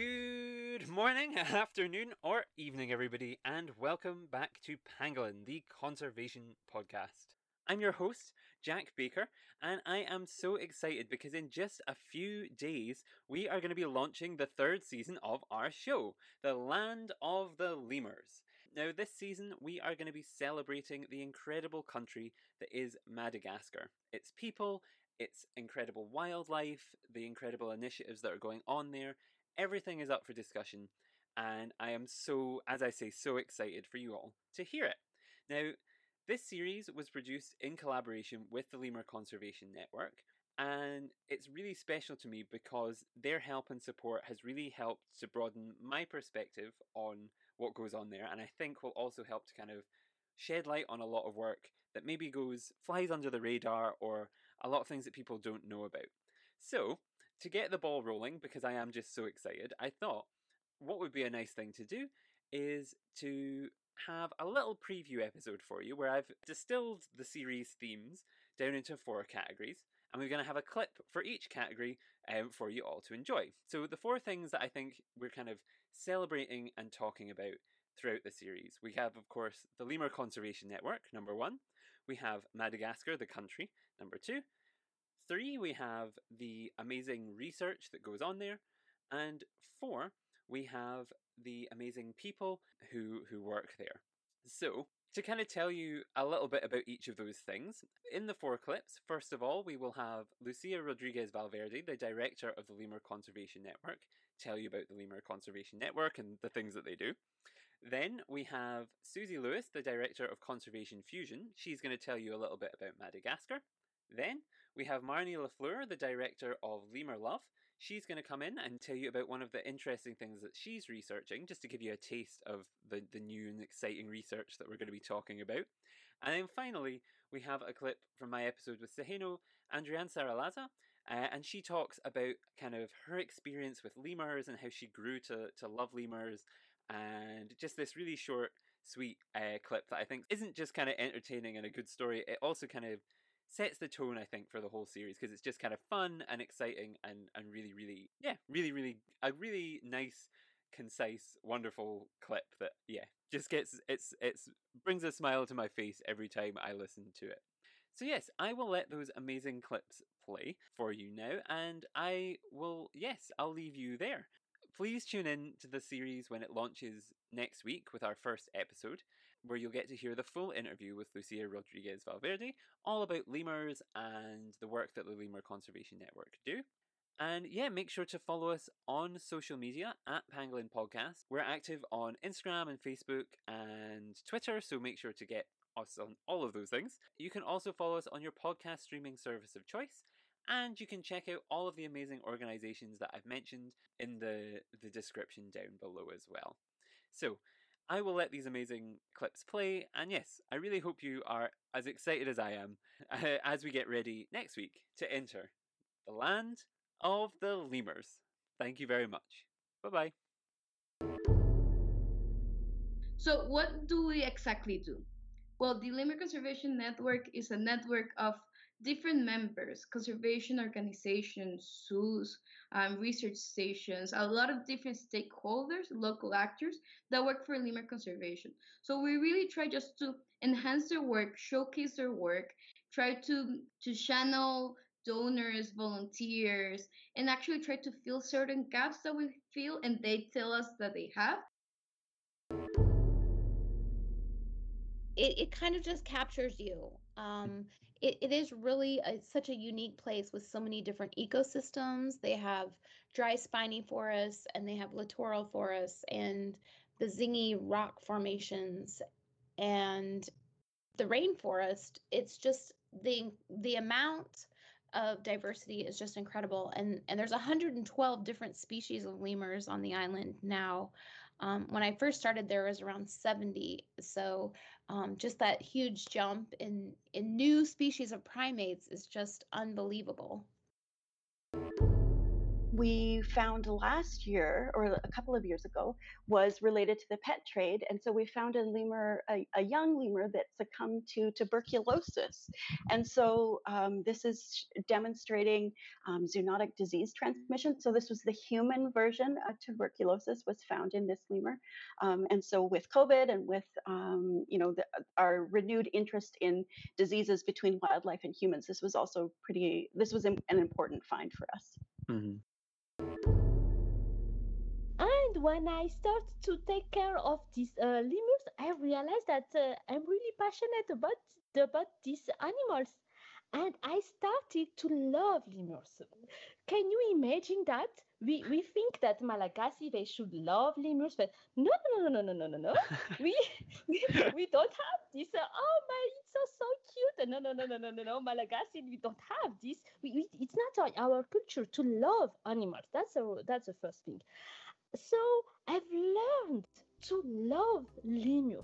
Good morning, afternoon, or evening, everybody, and welcome back to Pangolin, the conservation podcast. I'm your host, Jack Baker, and I am so excited because in just a few days we are going to be launching the third season of our show, The Land of the Lemurs. Now, this season we are going to be celebrating the incredible country that is Madagascar. Its people, its incredible wildlife, the incredible initiatives that are going on there, everything is up for discussion, and I am so, as I say, so excited for you all to hear it. Now, this series was produced in collaboration with the Lemur Conservation Network, and it's really special to me because their help and support has really helped to broaden my perspective on what goes on there, and I think will also help to kind of shed light on a lot of work that maybe goes flies under the radar or a lot of things that people don't know about. So, to get the ball rolling, because I am just so excited, I thought what would be a nice thing to do is to have a little preview episode for you where I've distilled the series themes down into four categories, and we're going to have a clip for each category um, for you all to enjoy. So, the four things that I think we're kind of celebrating and talking about throughout the series we have, of course, the Lemur Conservation Network, number one, we have Madagascar, the country, number two. Three, we have the amazing research that goes on there. And four, we have the amazing people who who work there. So, to kind of tell you a little bit about each of those things, in the four clips, first of all, we will have Lucia Rodriguez Valverde, the director of the Lemur Conservation Network, tell you about the Lemur Conservation Network and the things that they do. Then we have Susie Lewis, the director of Conservation Fusion. She's going to tell you a little bit about Madagascar. Then we have Marni LaFleur, the director of Lemur Love. She's going to come in and tell you about one of the interesting things that she's researching, just to give you a taste of the, the new and exciting research that we're going to be talking about. And then finally, we have a clip from my episode with Seheno Andriantsaralaza, uh, and she talks about kind of her experience with lemurs and how she grew to, to love lemurs, and just this really short, sweet uh, clip that I think isn't just kind of entertaining and a good story, it also kind of sets the tone I think for the whole series because it's just kind of fun and exciting and and really really yeah really really a really nice concise wonderful clip that yeah just gets it's it's brings a smile to my face every time I listen to it. So yes, I will let those amazing clips play for you now and I will yes, I'll leave you there. Please tune in to the series when it launches next week with our first episode, where you'll get to hear the full interview with Lucia Rodriguez Valverde, all about lemurs and the work that the Lemur Conservation Network do. And yeah, make sure to follow us on social media at Pangolin Podcast. We're active on Instagram and Facebook and Twitter, so make sure to get us on all of those things. You can also follow us on your podcast streaming service of choice. And you can check out all of the amazing organizations that I've mentioned in the, the description down below as well. So, I will let these amazing clips play, and yes, I really hope you are as excited as I am uh, as we get ready next week to enter the land of the lemurs. Thank you very much. Bye bye. So, what do we exactly do? Well, the Lemur Conservation Network is a network of different members, conservation organizations, zoos, um, research stations, a lot of different stakeholders, local actors that work for lemur conservation. So we really try just to enhance their work, showcase their work, try to to channel donors, volunteers, and actually try to fill certain gaps that we feel and they tell us that they have it, it kind of just captures you. Um, it, it is really a, such a unique place with so many different ecosystems. They have dry spiny forests and they have littoral forests and the tsingy rock formations and the rainforest. It's just the the amount of diversity is just incredible and and there's 112 different species of lemurs on the island now um, when i first started there was around 70 so um, just that huge jump in in new species of primates is just unbelievable we found last year or a couple of years ago was related to the pet trade. And so we found a lemur, a, a young lemur that succumbed to tuberculosis. And so um, this is demonstrating um, zoonotic disease transmission. So this was the human version of tuberculosis was found in this lemur. Um, and so with COVID and with, um, you know, the, our renewed interest in diseases between wildlife and humans, this was also pretty, this was an important find for us. Mm-hmm. And when I start to take care of these uh, lemurs, I realized that uh, I'm really passionate about about these animals, and I started to love lemurs. Can you imagine that? We we think that Malagasy they should love lemurs, but no no no no no no no we, we we don't have this. Uh, oh my, it's so so cute. No no no no no no no Malagasy we don't have this. We, we, it's not our, our culture to love animals. That's a, that's the first thing. So I've learned to love lemurs.